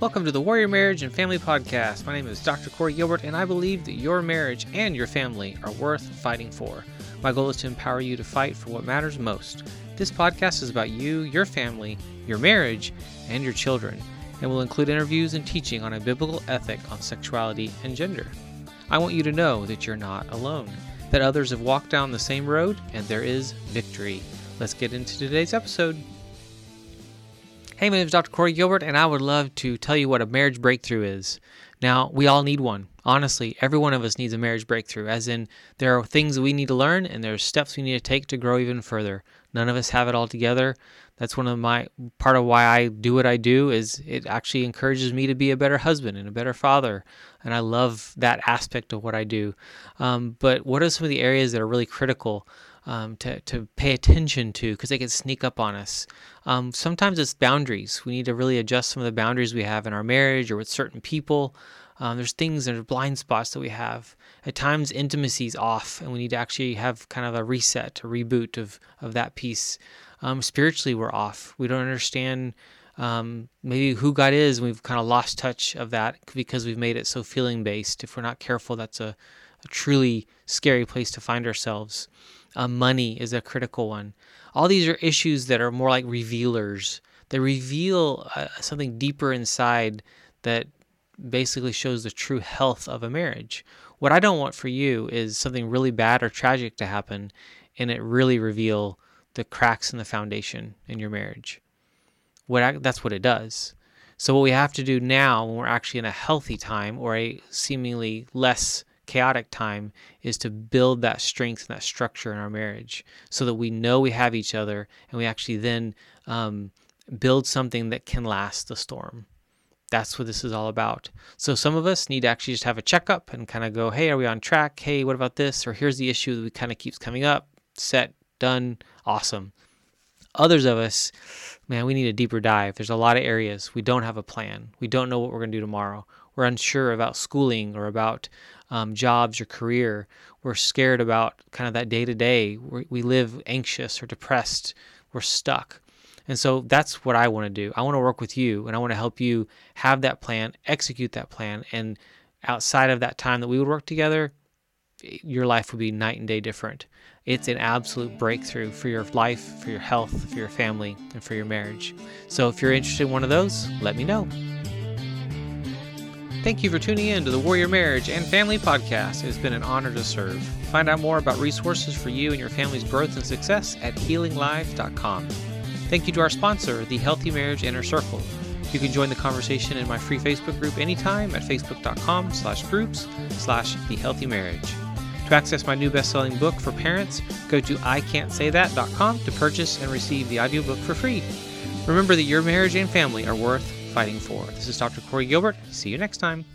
Welcome to the Warrior Marriage and Family Podcast. My name is Dr. Corey Gilbert, and I believe that your marriage and your family are worth fighting for. My goal is to empower you to fight for what matters most. This podcast is about you, your family, your marriage, and your children, and will include interviews and teaching on a biblical ethic on sexuality and gender. I want you to know that you're not alone, that others have walked down the same road, and there is victory. Let's get into today's episode. Hey, my name is Dr. Corey Gilbert, and I would love to tell you what a marriage breakthrough is. Now, we all need one. Honestly, every one of us needs a marriage breakthrough, as in, there are things that we need to learn and there are steps we need to take to grow even further. None of us have it all together. That's one of my part of why I do what I do is it actually encourages me to be a better husband and a better father, and I love that aspect of what I do. Um, but what are some of the areas that are really critical? Um, to, to pay attention to because they can sneak up on us. Um, sometimes it's boundaries. We need to really adjust some of the boundaries we have in our marriage or with certain people. Um, there's things that are blind spots that we have. At times, intimacy's off, and we need to actually have kind of a reset, a reboot of, of that piece. Um, spiritually, we're off. We don't understand um, maybe who God is, and we've kind of lost touch of that because we've made it so feeling based. If we're not careful, that's a, a truly scary place to find ourselves. Uh, money is a critical one. All these are issues that are more like revealers. They reveal uh, something deeper inside that basically shows the true health of a marriage. What I don't want for you is something really bad or tragic to happen and it really reveal the cracks in the foundation in your marriage. What that's what it does. So what we have to do now when we're actually in a healthy time or a seemingly less chaotic time is to build that strength and that structure in our marriage so that we know we have each other and we actually then um, build something that can last the storm. That's what this is all about. So some of us need to actually just have a checkup and kind of go, hey, are we on track? Hey, what about this? Or here's the issue that we kind of keeps coming up. Set, done, awesome. Others of us, man, we need a deeper dive. There's a lot of areas we don't have a plan. We don't know what we're going to do tomorrow. We're unsure about schooling or about um, jobs or career. We're scared about kind of that day to day. We live anxious or depressed. We're stuck. And so that's what I want to do. I want to work with you and I want to help you have that plan, execute that plan. And outside of that time that we would work together, your life would be night and day different. It's an absolute breakthrough for your life, for your health, for your family, and for your marriage. So if you're interested in one of those, let me know. Thank you for tuning in to the Warrior Marriage and Family Podcast. It has been an honor to serve. Find out more about resources for you and your family's growth and success at healinglive.com. Thank you to our sponsor, the Healthy Marriage Inner Circle. You can join the conversation in my free Facebook group anytime at facebook.com slash groups slash the healthy marriage. To access my new best-selling book for parents, go to ican'tsaythat.com to purchase and receive the audiobook for free. Remember that your marriage and family are worth fighting for. This is Dr. Corey Gilbert. See you next time.